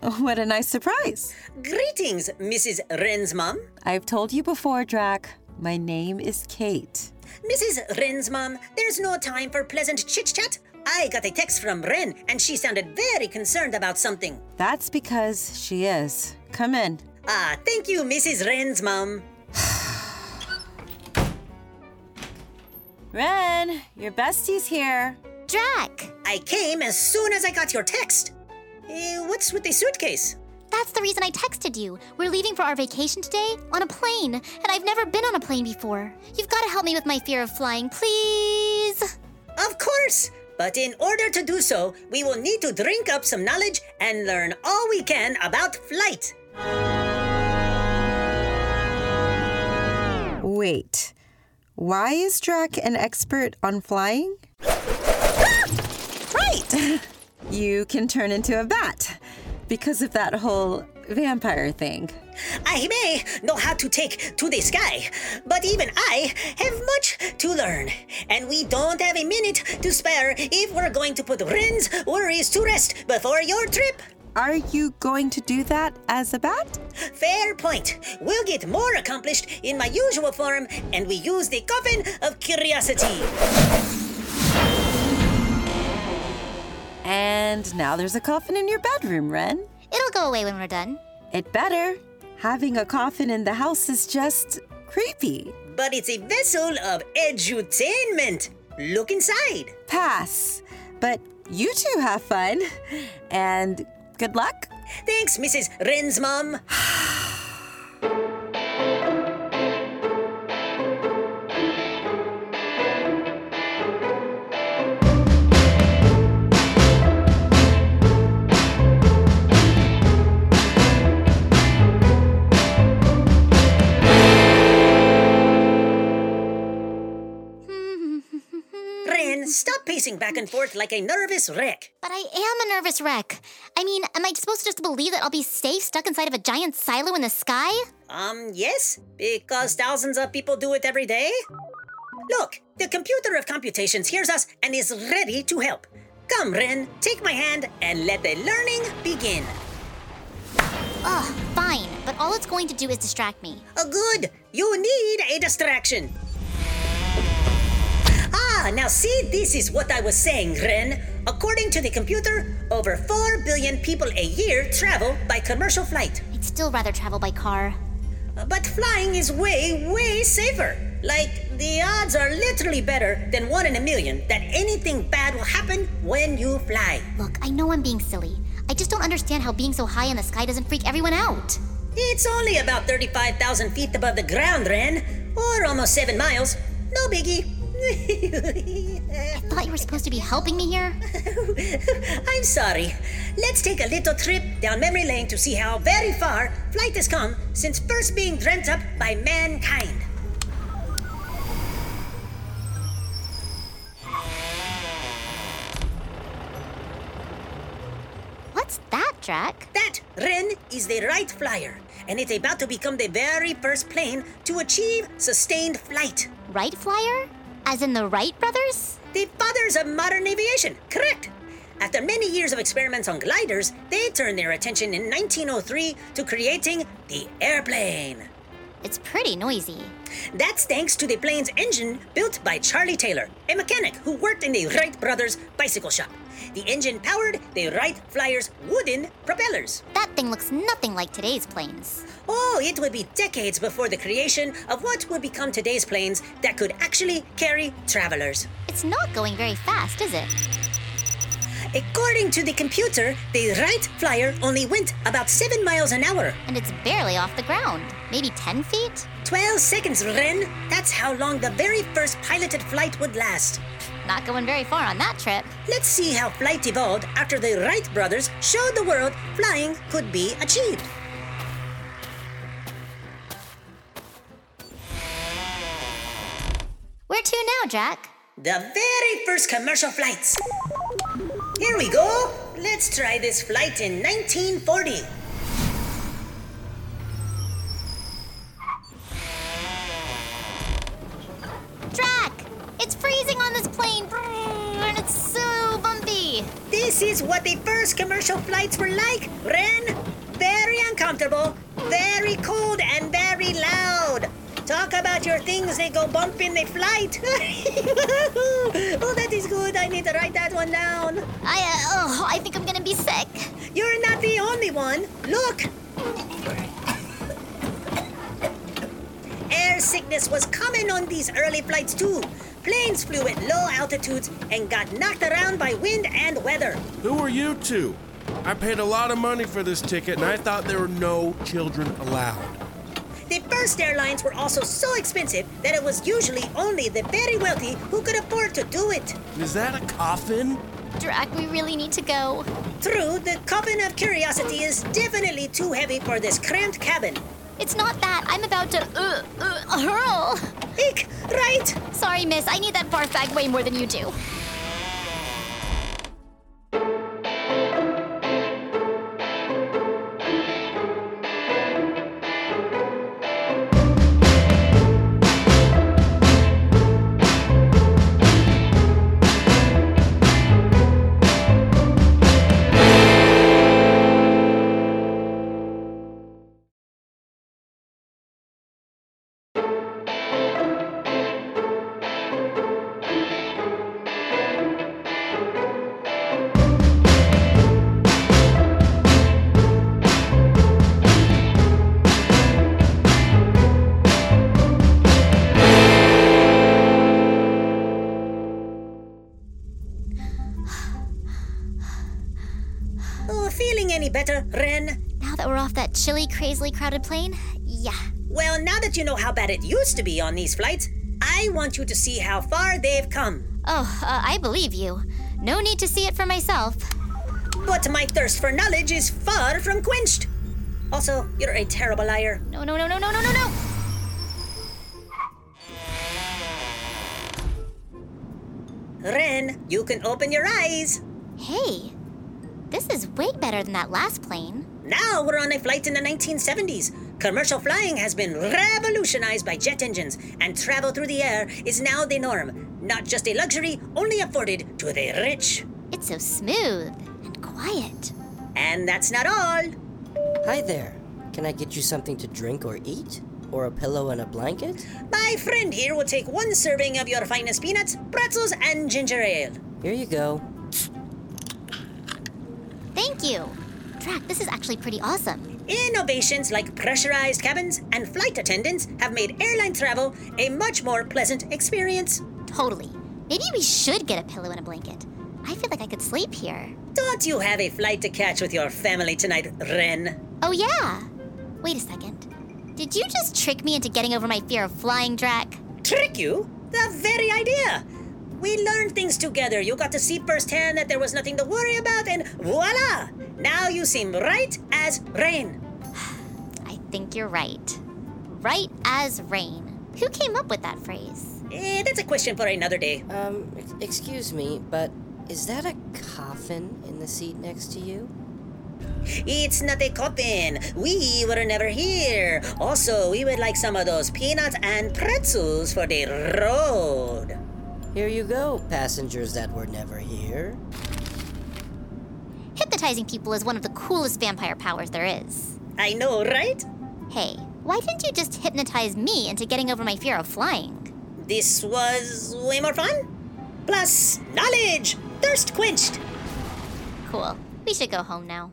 What a nice surprise. Greetings, Mrs. Wren's mom. I've told you before, Drac. My name is Kate. Mrs. Wren's mom, there's no time for pleasant chit chat. I got a text from Wren, and she sounded very concerned about something. That's because she is. Come in. Ah, thank you, Mrs. Wren's mom. Wren, your bestie's here. Drac! I came as soon as I got your text. Eh, what's with the suitcase? That's the reason I texted you. We're leaving for our vacation today on a plane, and I've never been on a plane before. You've got to help me with my fear of flying, please. Of course! But in order to do so, we will need to drink up some knowledge and learn all we can about flight. Wait. Why is Drac an expert on flying? right! you can turn into a bat because of that whole vampire thing. I may know how to take to the sky, but even I have much to learn. And we don't have a minute to spare if we're going to put Wren's worries to rest before your trip. Are you going to do that as a bat? Fair point. We'll get more accomplished in my usual form, and we use the coffin of curiosity. And now there's a coffin in your bedroom, Wren. It'll go away when we're done. It better. Having a coffin in the house is just creepy. But it's a vessel of edutainment. Look inside. Pass. But you two have fun. And good luck. Thanks, Mrs. Wren's mom. pacing back and forth like a nervous wreck. But I am a nervous wreck. I mean, am I supposed to just believe that I'll be safe stuck inside of a giant silo in the sky? Um, yes, because thousands of people do it every day. Look, the computer of computations hears us and is ready to help. Come, Wren, take my hand and let the learning begin. Ugh, fine. But all it's going to do is distract me. Oh, good. You need a distraction. Ah, now see, this is what I was saying, Wren. According to the computer, over 4 billion people a year travel by commercial flight. I'd still rather travel by car. Uh, But flying is way, way safer. Like, the odds are literally better than one in a million that anything bad will happen when you fly. Look, I know I'm being silly. I just don't understand how being so high in the sky doesn't freak everyone out. It's only about 35,000 feet above the ground, Wren, or almost 7 miles. No biggie. I thought you were supposed to be helping me here. I'm sorry. Let's take a little trip down memory lane to see how very far flight has come since first being dreamt up by mankind. What's that, Drac? That, Wren, is the Wright Flyer, and it's about to become the very first plane to achieve sustained flight. Wright Flyer? As in the Wright brothers? The fathers of modern aviation, correct. After many years of experiments on gliders, they turned their attention in 1903 to creating the airplane. It's pretty noisy. That's thanks to the plane's engine built by Charlie Taylor, a mechanic who worked in the Wright brothers' bicycle shop. The engine powered the Wright Flyer's wooden propellers. That thing looks nothing like today's planes. Oh, it would be decades before the creation of what would become today's planes that could actually carry travelers. It's not going very fast, is it? According to the computer, the Wright Flyer only went about 7 miles an hour. And it's barely off the ground. Maybe 10 feet? 12 seconds, Wren. That's how long the very first piloted flight would last. Not going very far on that trip. Let's see how flight evolved after the Wright brothers showed the world flying could be achieved. Where to now, Drac? The very first commercial flights. Here we go. Let's try this flight in 1940. This is what the first commercial flights were like, Wren. Very uncomfortable, very cold, and very loud. Talk about your things, they go bump in the flight. oh, that is good. I need to write that one down. I, uh, oh, I think I'm gonna be sick. You're not the only one. Look. Air sickness was common on these early flights, too. Planes flew at low altitudes and got knocked around by wind and weather. Who are you two? I paid a lot of money for this ticket and I thought there were no children allowed. The first airlines were also so expensive that it was usually only the very wealthy who could afford to do it. Is that a coffin? Drac, we really need to go. True, the coffin of curiosity is definitely too heavy for this cramped cabin. It's not that. I'm about to, uh, uh, hurl. Eek, right? Sorry, miss. I need that barf bag way more than you do. Better, Now that we're off that chilly, crazily crowded plane, yeah. Well, now that you know how bad it used to be on these flights, I want you to see how far they've come. Oh, uh, I believe you. No need to see it for myself. But my thirst for knowledge is far from quenched. Also, you're a terrible liar. No, no, no, no, no, no, no, no! Wren, you can open your eyes. Hey, this is way better than that last plane. Now we're on a flight in the 1970s. Commercial flying has been revolutionized by jet engines, and travel through the air is now the norm, not just a luxury only afforded to the rich. It's so smooth and quiet. And that's not all. Hi there. Can I get you something to drink or eat? Or a pillow and a blanket? My friend here will take one serving of your finest peanuts, pretzels, and ginger ale. Here you go. Thank you. Drac, this is actually pretty awesome. Innovations like pressurized cabins and flight attendants have made airline travel a much more pleasant experience. Totally. Maybe we should get a pillow and a blanket. I feel like I could sleep here. Don't you have a flight to catch with your family tonight, Wren? Oh, yeah. Wait a second. Did you just trick me into getting over my fear of flying, Drac? Trick you? The very idea! We learned things together. You got to see firsthand that there was nothing to worry about, and voila! Now you seem right as rain. I think you're right. Right as rain. Who came up with that phrase? Eh, that's a question for another day. Um, ex- excuse me, but is that a coffin in the seat next to you? It's not a coffin. We were never here. Also, we would like some of those peanuts and pretzels for the road. Here you go, passengers that were never here. Hypnotizing people is one of the coolest vampire powers there is. I know, right? Hey, Why didn't you just hypnotize me into getting over my fear of flying? This was way more fun. Plus, knowledge! Thirst quenched! Cool. We should go home now.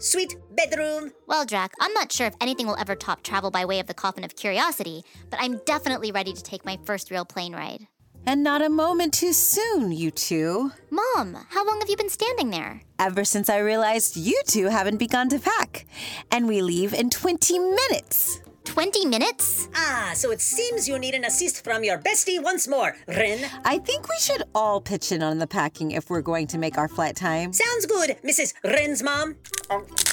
Sweet bedroom. Well, Drac, I'm not sure if anything will ever top travel by way of the Coffin of Curiosity, but I'm definitely ready to take my first real plane ride. And not a moment too soon, you two. Mom, how long have you been standing there? Ever since I realized you two haven't begun to pack. And we leave in 20 minutes. 20 minutes? Ah, so it seems you need an assist from your bestie once more, Wren. I think we should all pitch in on the packing if we're going to make our flight time. Sounds good, Mrs. Wren's mom.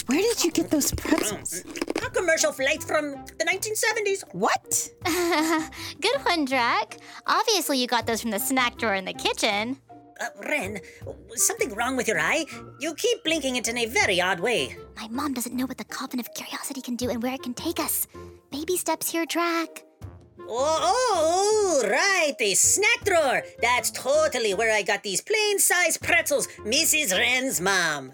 Where did you get those pretzels? A commercial flight from the 1970s. What? Good one, Drac. Obviously, you got those from the snack drawer in the kitchen. Uh, Ren, something wrong with your eye? You keep blinking it in a very odd way. My mom doesn't know what the Coffin of Curiosity can do and where it can take us. Baby steps here, Drac. Oh, oh, right, the snack drawer. That's totally where I got these plain sized pretzels, Mrs. Wren's mom.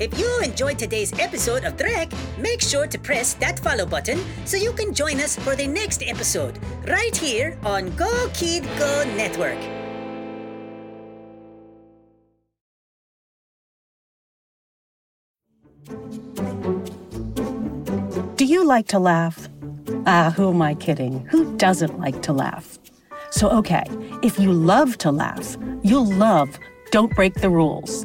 If you enjoyed today's episode of Drek, make sure to press that follow button so you can join us for the next episode right here on Go Kid Go Network. Do you like to laugh? Ah, who am I kidding? Who doesn't like to laugh? So, okay, if you love to laugh, you'll love Don't Break the Rules.